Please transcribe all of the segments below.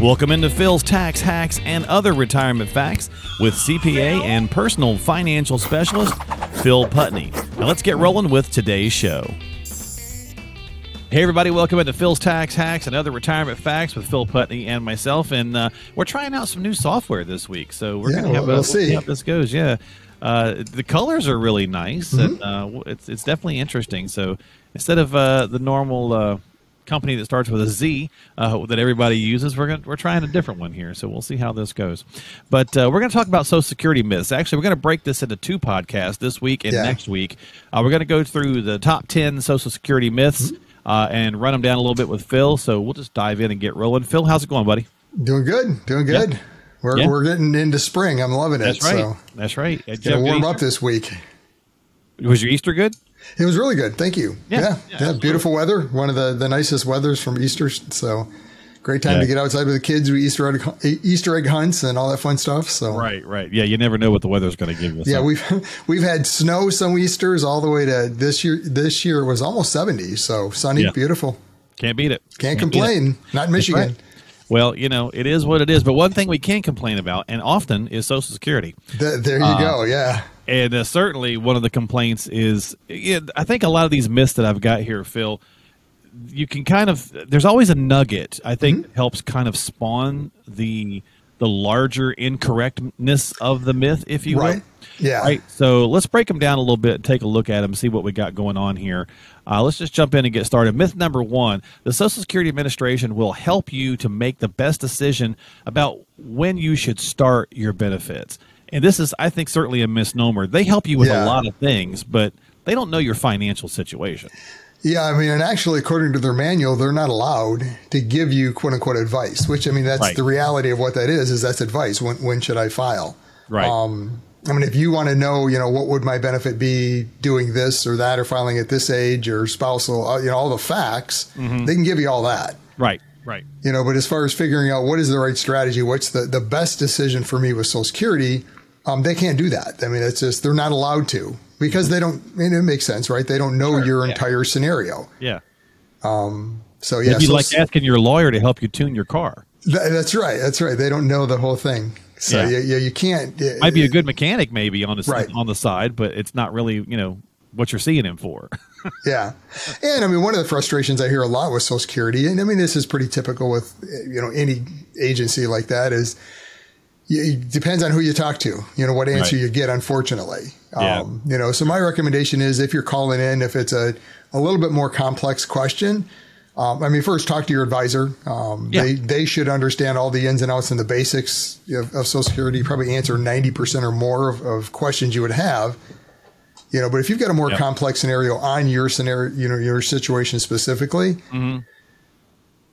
Welcome into Phil's Tax Hacks and Other Retirement Facts with CPA and personal financial specialist Phil Putney. Now let's get rolling with today's show. Hey, everybody, welcome into Phil's Tax Hacks and Other Retirement Facts with Phil Putney and myself. And uh, we're trying out some new software this week. So we're Yeah, going to have we'll- a we'll see. how this goes. Yeah. Uh, the colors are really nice Mm-hmm. and uh, it's, it's definitely interesting. So instead of uh, the normal uh, company that starts with a Z uh, that everybody uses, we're gonna, we're trying a different one here. So we'll see how this goes. But uh, we're going to talk about Social Security myths. Actually, we're going to break this into two podcasts this week and Yeah. next week. Uh, we're going to go through the top 10 Social Security myths uh, and run them down a little bit with Phil. So we'll just dive in and get rolling. Phil, how's it going, buddy? Doing good, doing good. We're, Yeah. we're getting into spring. I'm loving it. That's right. So That's right. You gonna warm up this week. Was your Easter good? It was really good. Thank you. Yeah, Yeah, yeah, yeah, beautiful weather. One of the, the nicest weathers from Easter. So great time Yeah. to get outside with the kids. We Easter egg, Easter egg hunts and all that fun stuff. So Right, right. Yeah, you never know what the weather's going to give you. yeah, so- we've we've had snow some Easters all the way to this year. This year it was almost 70. So sunny, Yeah. beautiful. can't beat it. Can't beat it. complain. Not in Michigan. right. Well, you know, it is what it is. But one thing we can complain about, and often, is Social Security. Th- there you Uh, go. Yeah. And uh, certainly one of the complaints is, yeah, I think a lot of these myths that I've got here, Phil, you can kind of, there's always a nugget, I think, Mm-hmm. helps kind of spawn the the larger incorrectness of the myth, if you will. Right. Yeah. Right. So let's break them down a little bit and take a look at them, see what we got going on here. Uh, let's just jump in and get started. Myth number one the Social Security Administration will help you to make the best decision about when you should start your benefits. And this is, I think, certainly a misnomer. They help you with a lot of things, but they don't know your financial situation. Yeah, I mean, and actually, according to their manual, they're not allowed to give you "quote unquote" advice. Which I mean, that's Right. the reality of what that is. Is that's advice. When when should I file? Right. Um, I mean, if you want to know, you know, what would my benefit be doing this or that, or filing at this age, or spousal, uh, you know, all the facts, Mm-hmm. they can give you all that. right. Right. You know, but as far as figuring out what is the right strategy, what's the the best decision for me with Social Security, um, they can't do that. I mean, it's just they're not allowed to because they don't. Mean, it makes sense, right? They don't know Sure, your yeah. entire scenario. Yeah. Um, so yeah, It'd be so- like asking your lawyer to help you tune your car. Th- that's right. That's right. They don't know the whole thing. So Yeah. yeah, yeah, you can't. yeah, Might be a good mechanic, maybe on the Right. on the side, but it's not really, you know, what you're seeing him for. Yeah, and I mean, one of the frustrations I hear a lot with Social Security, and I mean, this is pretty typical with you know any agency like that, is it depends on who you talk to. You know what answer Right. you get. Unfortunately, Yeah. um, you know. So my recommendation is if you're calling in, if it's a a little bit more complex question. Um, I mean, first talk to your advisor. Um, Yeah. They they should understand all the ins and outs and the basics of, of Social Security. Probably answer ninety percent or more of, of questions you would have. You know, but if you've got a more Yep. complex scenario on your scenario, you know, your situation specifically,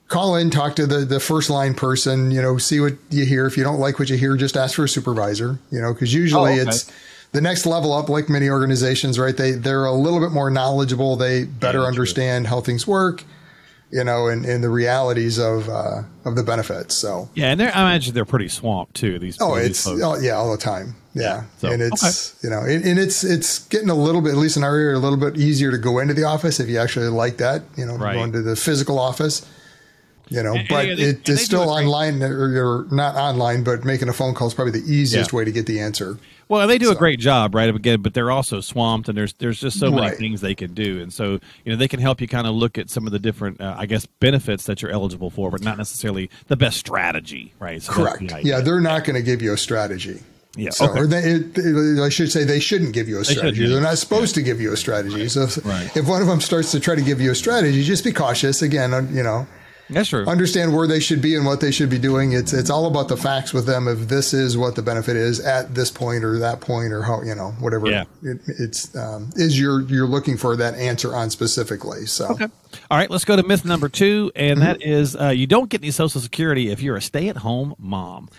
call in, talk to the the first line person. You know, see what you hear. If you don't like what you hear, just ask for a supervisor. You know, because usually Oh, okay. it's the next level up. Like many organizations, right? They they're a little bit more knowledgeable. They better true. understand how things work. You know, and, and the realities of uh, of the benefits. So. Yeah, and they're, I imagine they're pretty swamped too. These Oh, these it's folks. oh, yeah, all the time. Yeah, So, and it's you know, and, and it's it's getting a little bit, at least in our area, a little bit easier to go into the office if you actually like that. You know, Right. going to the physical office. You know, And- but and they- it, and it's still online or, or not online, but making a phone call is probably the easiest Yeah. way to get the answer. Well, they do a great job, right? Again, but they're also swamped, and there's there's just so many Right. things they can do, and so you know they can help you kind of look at some of the different, uh, I guess, benefits that you're eligible for, but not necessarily the best strategy, right? So Correct. the. Yeah, they're not going to give you a strategy. Yeah, So, okay. or they, it, I should say they shouldn't give you a strategy. yeah. They're not supposed to give you a strategy. So, if- Right. if one of them starts to try to give you a strategy, just be cautious. Again, uh, you know, that's true. understand where they should be and what they should be doing. It's it's all about the facts with them. If this is what the benefit is at this point or that point or how you know whatever Yeah. it, it's um, is you're you're looking for that answer on specifically. So Okay. All right, let's go to myth number two, Mm-hmm. and that is uh, you don't get any Social Security if you're a stay-at-home mom.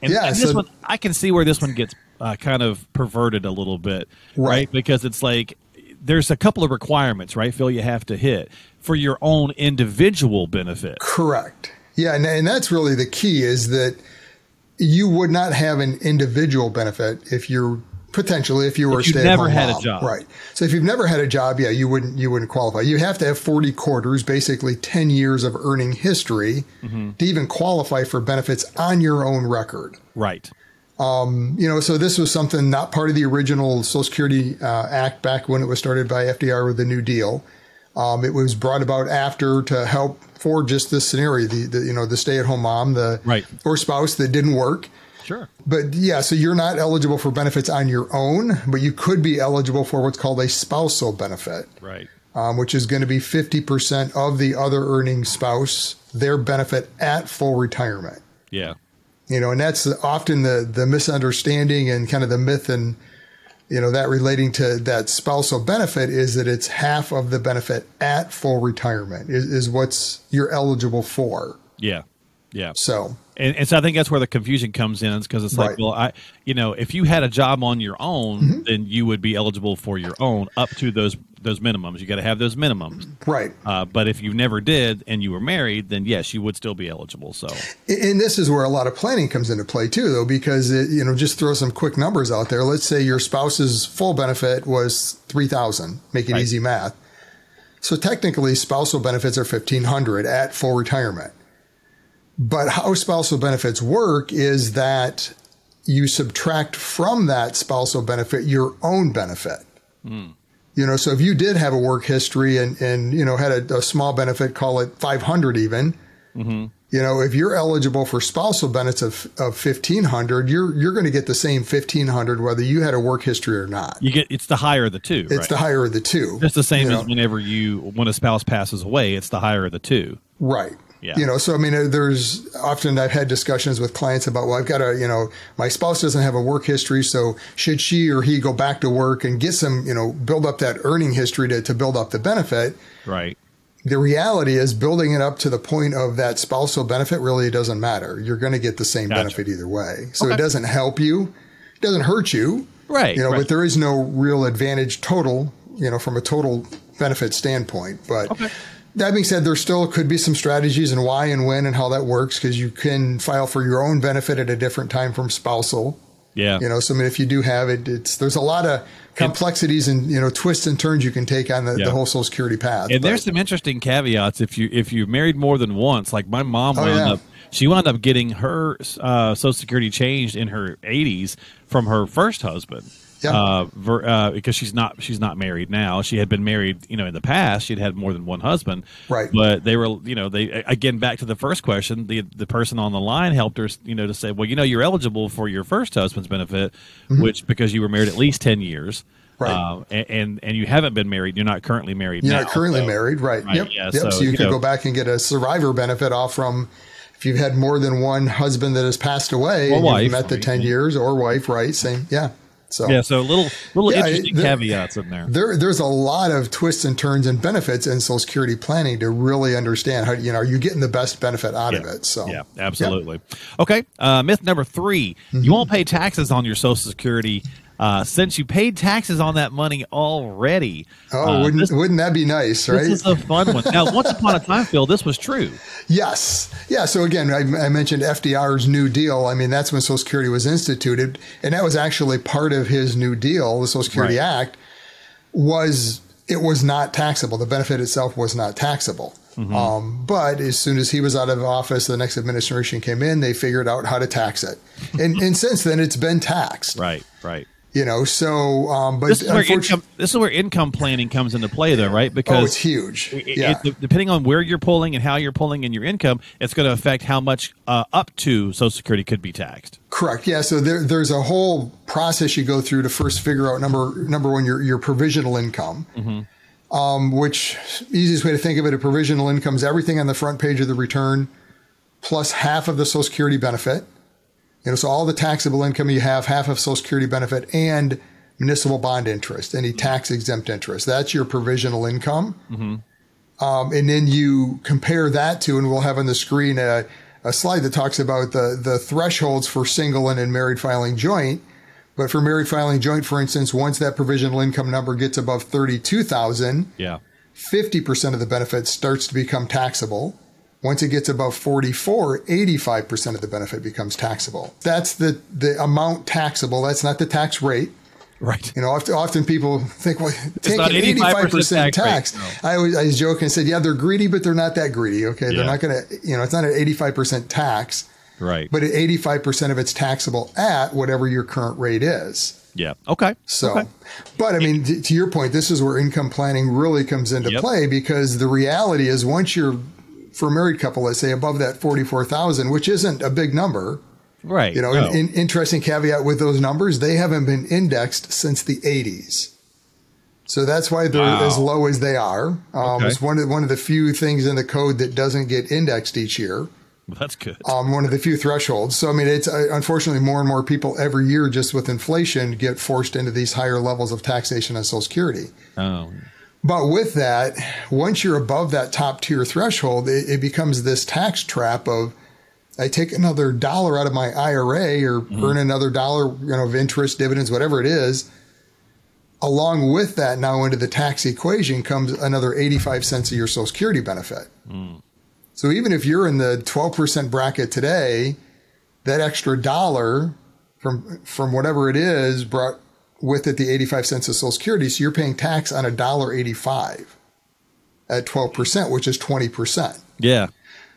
And, Yeah, and this so- one, I can see where this one gets uh, kind of perverted a little bit, right? Right. Because it's like there's a couple of requirements, right, Phil, you have to hit for your own individual benefit. correct. Yeah, and, and that's really the key is that you would not have an individual benefit if you're Potentially, if you were If stay-at-home never had a job. right? So if you've never had a job, yeah, you wouldn't you wouldn't qualify. You have to have forty quarters, basically ten years of earning history, Mm-hmm. to even qualify for benefits on your own record. Right. You know, so this was something not part of the original Social Security uh, Act back when it was started by FDR with the New Deal. Um, it was brought about after to help for just this scenario, the, the you know the stay-at-home mom, the Right. or spouse that didn't work. Sure. But yeah, so you're not eligible for benefits on your own, but you could be eligible for what's called a spousal benefit, Right. um, which is going to be 50% of the other earning spouse, their benefit at full retirement. Yeah. You know, and that's often the, the misunderstanding and kind of the myth and, you know, that relating to that spousal benefit is that it's half of the benefit at full retirement is, is what's you're eligible for. Yeah. Yeah. So, And, and so I think that's where the confusion comes in, because it's like, Right. well, I, you know, if you had a job on your own, Mm-hmm. then you would be eligible for your own up to those those minimums. You got to have those minimums. right. Uh, but if you never did and you were married, then yes, you would still be eligible. So And this is where a lot of planning comes into play too, though, because it, you know, just throw some quick numbers out there. Let's say your spouse's full benefit was three thousand. Make it Right. easy math. So technically, spousal benefits are fifteen hundred at full retirement. But how spousal benefits work is that you subtract from that spousal benefit your own benefit. Hmm. You know, so if you did have a work history and, and you know, had a, a small benefit, call it 500 even, mm-hmm. you know, if you're eligible for spousal benefits of, of 1500, you're, you're going to get the same 1500 whether you had a work history or not. you get it's the higher of the two. It's right? the higher of the two. It's the same as know. whenever you when a spouse passes away, it's the higher of the two. Right. Yeah. You know, so I mean, there's often I've had discussions with clients about, well, I've got a, you know, my spouse doesn't have a work history. So should she or he go back to work and get some, you know, build up that earning history to, to build up the benefit? Right. The reality is building it up to the point of that spousal benefit really doesn't matter. You're going to get the same Gotcha. benefit either way. So Okay. it doesn't help you. It doesn't hurt you. Right. You know, right. but there is no real advantage total, you know, from a total benefit standpoint. But Okay. That being said, there still could be some strategies and why and when and how that works because you can file for your own benefit at a different time from spousal. yeah. You know, so I mean, if you do have it, it's there's a lot of complexities and you know twists and turns you can take on the, Yeah. the whole Social Security path. And But- there's some interesting caveats if you if you married more than once. Like my mom Oh, wound yeah. up, she wound up getting her uh, Social Security changed in her 80s from her first husband. Yeah. Uh, ver, uh, because she's not she's not married now. She had been married, you know, in the past. She'd had more than one husband. Right. But they were, you know, they again back to the first question. The the person on the line helped her, you know, to say, well, you know, you're eligible for your first husband's benefit, which because you were married at least ten years. Mm-hmm. Right. Uh, and, and and you haven't been married. You're not currently married. You're now, not currently so- married, right? Right, Yep. yeah, yep. so, So, you, you could know- go back and get a survivor benefit off from if you've had more than one husband that has passed away and wife, you've met the right, 10 years or wife, right? Same. Yeah. So Yeah, so little little Yeah, interesting there- caveats in there. there, there's a lot of twists and turns and benefits in Social Security planning to really understand how, you know, are you getting the best benefit out of it? So, Yeah, absolutely. Okay, uh, myth number 3 Mm-hmm. You won't pay taxes on your Social Security uh, since you paid taxes on that money already. Oh, Uh, wouldn't, this, wouldn't that be nice, right? this is a fun one. Now, once upon a time, Phil, this was true. Yes. Yeah. So again, I, I mentioned FDR's New Deal. I mean, that's when Social Security was instituted, and that was actually part of his New Deal, the Social Security Right. Act. Was it was not taxable? The benefit itself was not taxable. Um, but as soon as he was out of office, the next administration came in. They figured out how to tax it, and, and since then, it's been taxed. Right, right. You know, so um, but This is where income. This is where income planning comes into play, though, right? oh, Because it's huge. Yeah. it- depending on where you're pulling and how you're pulling in your income, it's going to affect how much uh, up to Social Security could be taxed. Correct. Yeah. So there, there's a whole process you go through to first figure out number number one your your provisional income, um, which easiest way to think of it, a provisional income is everything on the front page of the return plus half of the Social Security benefit. You know, so all the taxable income you have, half of Social Security benefit, and municipal bond interest, any tax exempt interest. That's your provisional income. Um, and then you compare that to, and we'll have on the screen a, a slide that talks about the, the thresholds for single and in married filing joint. But for married filing joint, for instance, once that provisional income number gets above 32,000, Yeah. 50% of the benefit starts to become taxable. Once it gets above 44, 85% of the benefit becomes taxable. That's the, the amount taxable. That's not the tax rate. Right. You know, often, often people think, well, take an 85% 85% tax tax. no. I always I joke and said, yeah, they're greedy, but they're not that greedy. Okay. Yeah. They're not going to, you know, it's not an 85% tax, Right. but at 85% of it's taxable at whatever your current rate is. yeah. Okay. So, Okay. but I mean, t- to your point, this is where income planning really comes into Yep. play because the reality is once you're, for a married couple, let's say above that 44,000, which isn't a big number, Right. you know, No. in, interesting caveat with those numbers, they haven't been indexed since the 80s. So that's why they're Wow. as low as they are. Um, Okay. It's one of, one of the few things in the code that doesn't get indexed each year. That's good. Um, one of the few thresholds. So, I mean, it's uh, unfortunately more and more people every year, just with inflation, get forced into these higher levels of taxation on Social Security. oh. But with that, once you're above that top tier threshold, it, it becomes this tax trap of I take another dollar out of my IRA or mm-hmm. earn another dollar, you know, of interest, dividends, whatever it is. Along with that, now into the tax equation comes another 85 cents of your Social Security benefit. Mm. So even if you're in the 12% bracket today, that extra dollar from from whatever it is brought with it the 85 cents of Social Security. So you're paying tax on a dollar 85 at 12%, which is 20%. Yeah.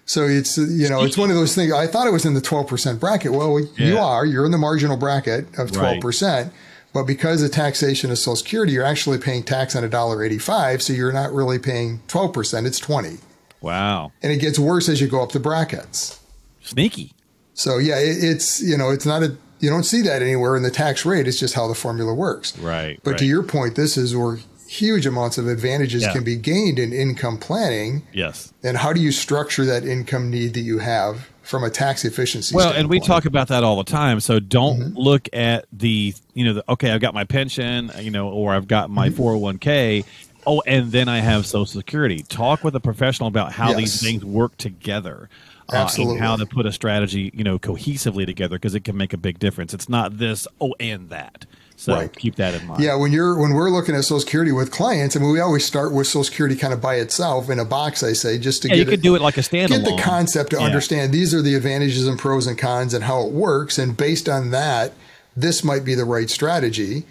So it's you know it's one of those things. I thought it was in the 12% bracket. Well, you are. You're in the marginal bracket of 12%. But because of taxation of Social Security, you're actually paying tax on a dollar 85. So you're not really paying 12%. It's 20. Wow. And it gets worse as you go up the brackets. Sneaky. So yeah, it, it's you know it's not a you don't see that anywhere in the tax rate. It's just how the formula works. Right. But right. to your point, this is where huge amounts of advantages Yeah. can be gained in income planning. yes. And how do you structure that income need that you have from a tax efficiency? Well, and we talk about that all the time. So don't Mm-hmm. look at the, you know, the, okay, I've got my pension, you know, or I've got my Mm-hmm. 401k. Oh, and then I have Social Security. Talk with a professional about how these things work together. Uh, Absolutely. and how to put a strategy, you know, cohesively together because it can make a big difference. It's not this, oh, and that. So Right. keep that in mind. Yeah, when you're when we're looking at Social Security with clients, I mean, we always start with Social Security kind of by itself in a box. I say just to Yeah, get you could it, do it like a standalone. get the concept to Yeah. understand these are the advantages and pros and cons and how it works, and based on that, this might be the right strategy.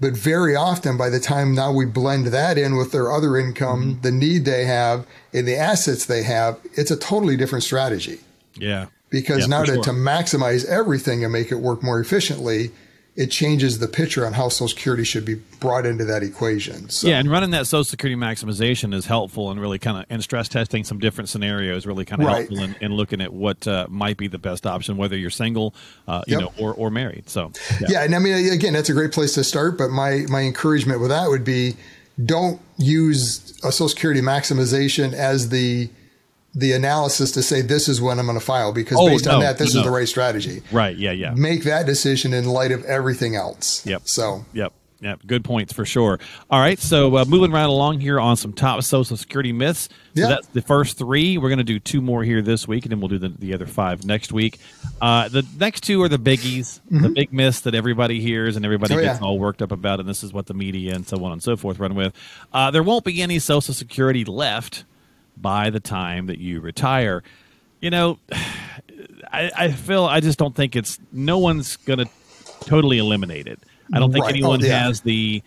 But very often, by the time now we blend that in with their other income, Mm-hmm. the need they have, and the assets they have, it's a totally different strategy. Yeah. Because Yeah, now to, sure. to maximize everything and make it work more efficiently, it changes the picture on how Social Security should be brought into that equation. So, Yeah, and running that Social Security maximization is helpful and really kind of and stress testing some different scenarios really kind of Right. helpful in, in looking at what uh, might be the best option, whether you're single, uh, you Yep. know, or, or married. So yeah. and I mean, again, that's a great place to start. But my my encouragement with that would be, don't use a Social Security maximization as the the analysis to say this is when I'm going to file because Oh, based on that, this no. is the right strategy. right, yeah, yeah, Make that decision in light of everything else. Yep. So yep. Yep, good points for sure. All right, so uh, moving right along here on some top Social Security myths. So Yeah. that's the first three. We're going to do two more here this week, and then we'll do the, the other five next week. Uh, the next two are the biggies, the big myths that everybody hears and everybody Mm-hmm. Oh, gets yeah. all worked up about, and this is what the media and so on and so forth run with. Uh, there won't be any Social Security left by the time that you retire. You know, I, I feel I just don't think it's no one's going to totally eliminate it. I don't think Right. anyone Oh, yeah. has the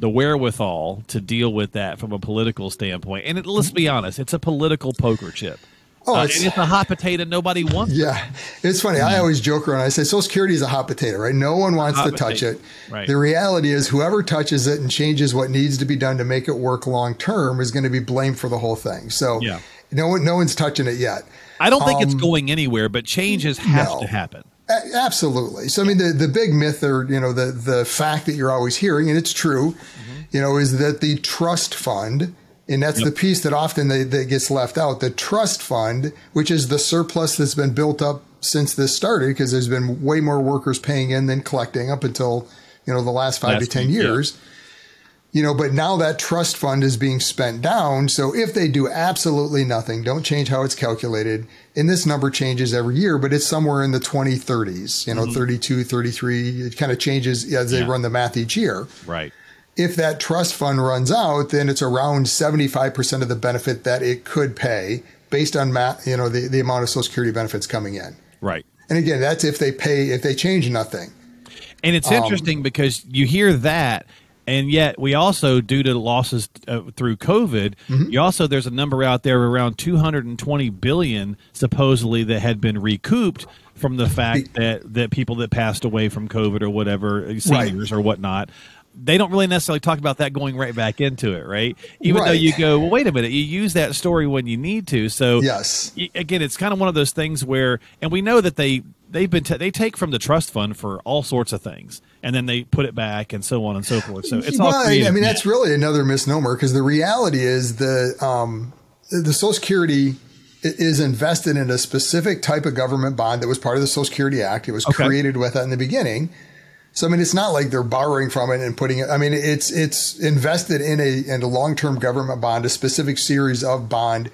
the wherewithal to deal with that from a political standpoint. And it, let's be honest, it's a political poker chip. Oh, Uh, it's- a hot potato nobody wants. Yeah, it's funny. I always joke around. I say Social Security is a hot potato, right? No one wants to touch it. Right. The reality is, whoever touches it and changes what needs to be done to make it work long term is going to be blamed for the whole thing. So, Yeah. no one, no one's touching it yet. I don't think it's going anywhere, but changes have no. to happen. A- absolutely. So, I mean, the the big myth, or you know, the the fact that you're always hearing, and it's true, Mm-hmm. you know, is that the trust fund. And that's the piece that often they, that gets left out. The trust fund, which is the surplus that's been built up since this started, because there's been way more workers paying in than collecting up until you know the last five to ten week, yeah. years. You know, but now that trust fund is being spent down. So if they do absolutely nothing, don't change how it's calculated, and this number changes every year, but it's somewhere in the 2030s, you know, 32, 33. It kind of changes as they Mm-hmm. Run the math each year. Right. If that trust fund runs out, then it's around 75% of the benefit that it could pay based on math, you know, the, the amount of Social Security benefits coming in. Right. And again, that's if they pay, if they change nothing. And it's interesting um, because you hear that and yet we also due to losses uh, through covid mm-hmm. you also there's a number out there around 220 billion supposedly that had been recouped from the fact that that people that passed away from covid or whatever seniors right. or whatnot they don't really necessarily talk about that going right back into it, right? Even right. though you go, well, wait a minute, you use that story when you need to. So, yes, again, it's kind of one of those things where, and we know that they they've been t- they take from the trust fund for all sorts of things and then they put it back and so on and so forth so it's all well, i mean that's really another misnomer because the reality is the um, the social security is invested in a specific type of government bond that was part of the social security act it was okay. created with that in the beginning so I mean, it's not like they're borrowing from it and putting it. I mean, it's it's invested in a in a long term government bond, a specific series of bond,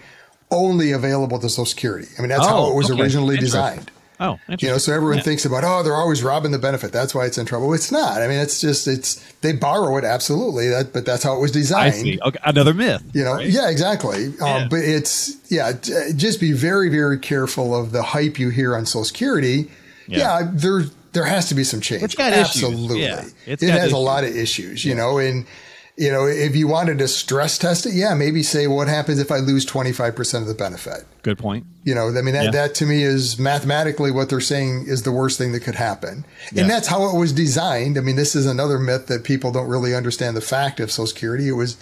only available to Social Security. I mean, that's oh, how it was okay. originally designed. Oh, you know, so everyone yeah. thinks about, oh, they're always robbing the benefit. That's why it's in trouble. It's not. I mean, it's just it's they borrow it absolutely, that, but that's how it was designed. I see. Okay, another myth. You know, right? yeah, exactly. Um, yeah. Um, but it's yeah, just be very very careful of the hype you hear on Social Security. Yeah, yeah there there has to be some change. It's got absolutely. Yeah, it has issues. a lot of issues. You know, and you know, if you wanted to stress test it, yeah, maybe say what happens if I lose 25% of the benefit. Good point. You know, I mean, that, yeah. that to me is mathematically what they're saying is the worst thing that could happen. Yeah. And that's how it was designed. I mean, this is another myth that people don't really understand the fact of Social Security. It was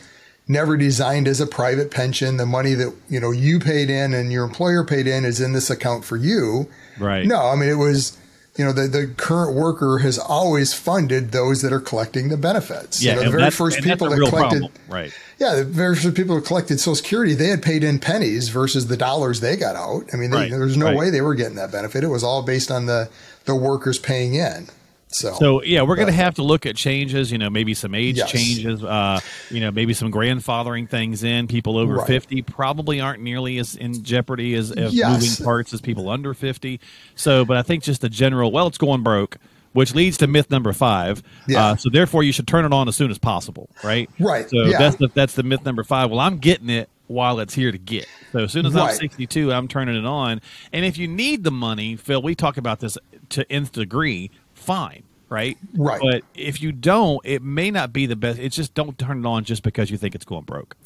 never designed as a private pension. The money that, you know, you paid in and your employer paid in is in this account for you. Right. No, I mean, it was you know, the, the current worker has always funded those that are collecting the benefits. Yeah, you know, the very first people that collected, problem. right? Yeah, the very first people who collected Social Security, they had paid in pennies versus the dollars they got out. I mean, they, right. there's no right. way they were getting that benefit. It was all based on the the workers paying in. So, so yeah, we're going to have to look at changes. You know, maybe some age yes. changes. Uh, you know, maybe some grandfathering things in. People over right. fifty probably aren't nearly as in jeopardy as, as yes. moving parts as people under fifty. So, but I think just the general, well, it's going broke which leads to myth number five. Yeah. Uh, so therefore, you should turn it on as soon as possible, right? Right. So yeah. that's the that's the myth number five. Well, I'm getting it while it's here to get. So as soon as right. I'm 62, I'm turning it on. And if you need the money, Phil, we talk about this to nth degree fine, right? Right. But if you don't, it may not be the best. It's just don't turn it on just because you think it's going broke.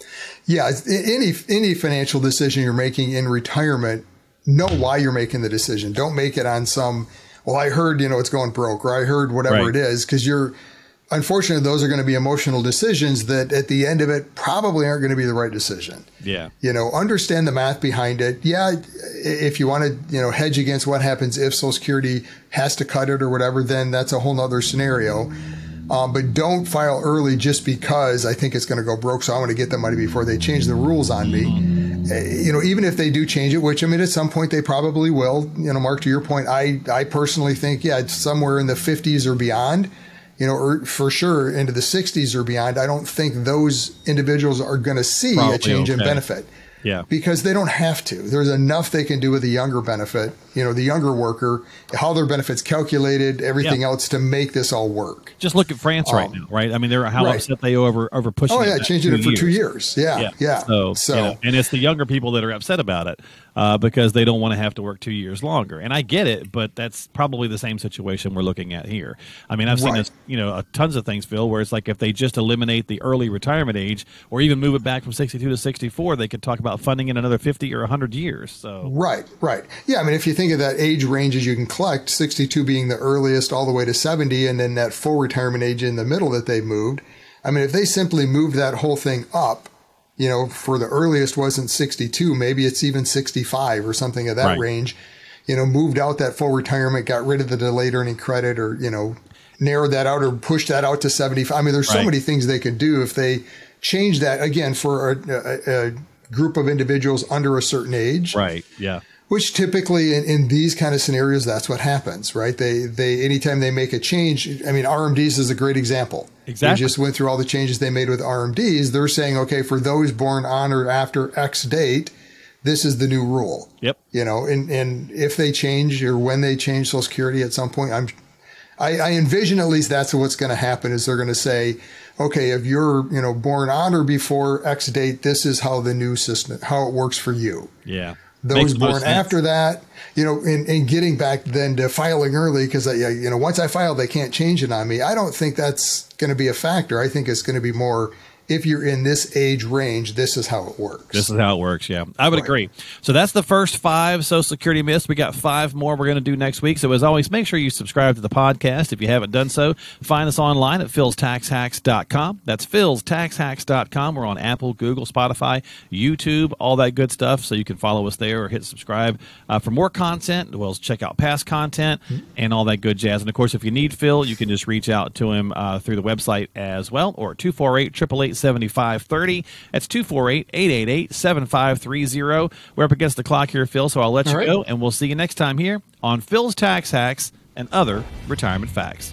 Yeah, any any financial decision you're making in retirement, know why you're making the decision. Don't make it on some. Well, I heard you know it's going broke, or I heard whatever right. it is, because you're unfortunately, those are going to be emotional decisions that at the end of it probably aren't going to be the right decision. Yeah. You know, understand the math behind it. Yeah. If you want to, you know, hedge against what happens if Social Security has to cut it or whatever, then that's a whole nother scenario. Um, but don't file early just because I think it's going to go broke. So I want to get the money before they change the rules on me. Uh, you know, even if they do change it, which I mean, at some point they probably will. You know, Mark, to your point, I I personally think yeah, somewhere in the 50s or beyond you know, or for sure into the 60s or beyond, I don't think those individuals are going to see Probably a change okay. in benefit. Yeah. Because they don't have to. There's enough they can do with the younger benefit, you know, the younger worker, how their benefits calculated, everything yeah. else to make this all work. Just look at France um, right now, right? I mean, they're how right. upset they over over pushing. Oh yeah, changing it for years. two years. Yeah, yeah. yeah. So, so. You know, and it's the younger people that are upset about it uh, because they don't want to have to work two years longer. And I get it, but that's probably the same situation we're looking at here. I mean, I've seen right. this, you know, tons of things, Phil, where it's like if they just eliminate the early retirement age or even move it back from 62 to 64, they could talk about funding in another 50 or 100 years. So Right, right. Yeah, I mean, if you think of that age ranges you can collect, 62 being the earliest all the way to 70, and then that full retirement age in the middle that they moved. I mean, if they simply moved that whole thing up, you know, for the earliest wasn't 62, maybe it's even 65 or something of that right. range. You know, moved out that full retirement, got rid of the delayed earning credit, or you know, narrowed that out or pushed that out to 75. I mean, there's right. so many things they could do if they change that again for a, a, a group of individuals under a certain age. Right. Yeah which typically in, in, these kind of scenarios that's what happens right they they anytime they make a change i mean rmds is a great example exactly. we just went through all the changes they made with rmds they're saying okay for those born on or after x date this is the new rule. Yep. You know and and if they change or when they change social security at some point i'm i, I envision at least that's what's going to happen is they're going to say okay if you're you know born on or before x date this is how the new system how it works for you. Yeah Those born after that, you know, and, and getting back then to filing early because, I, you know, once I file, they can't change it on me. I don't think that's going to be a factor. I think it's going to be more if you're in this age range, this is how it works. This is how it works. Yeah, I would right. agree. So that's the first five Social Security myths. We got five more we're going to do next week. So as always, make sure you subscribe to the podcast if you haven't done so. Find us online at philstaxhacks.com. That's philstaxhacks.com. We're on Apple, Google, Spotify, YouTube, all that good stuff. So you can follow us there or hit subscribe uh, for more content, as well as check out past content and all that good jazz. And of course, if you need Phil, you can just reach out to him uh, through the website as well or 248 888 7530. That's 248 888 7530. We're up against the clock here, Phil, so I'll let All you right. go, and we'll see you next time here on Phil's Tax Hacks and Other Retirement Facts.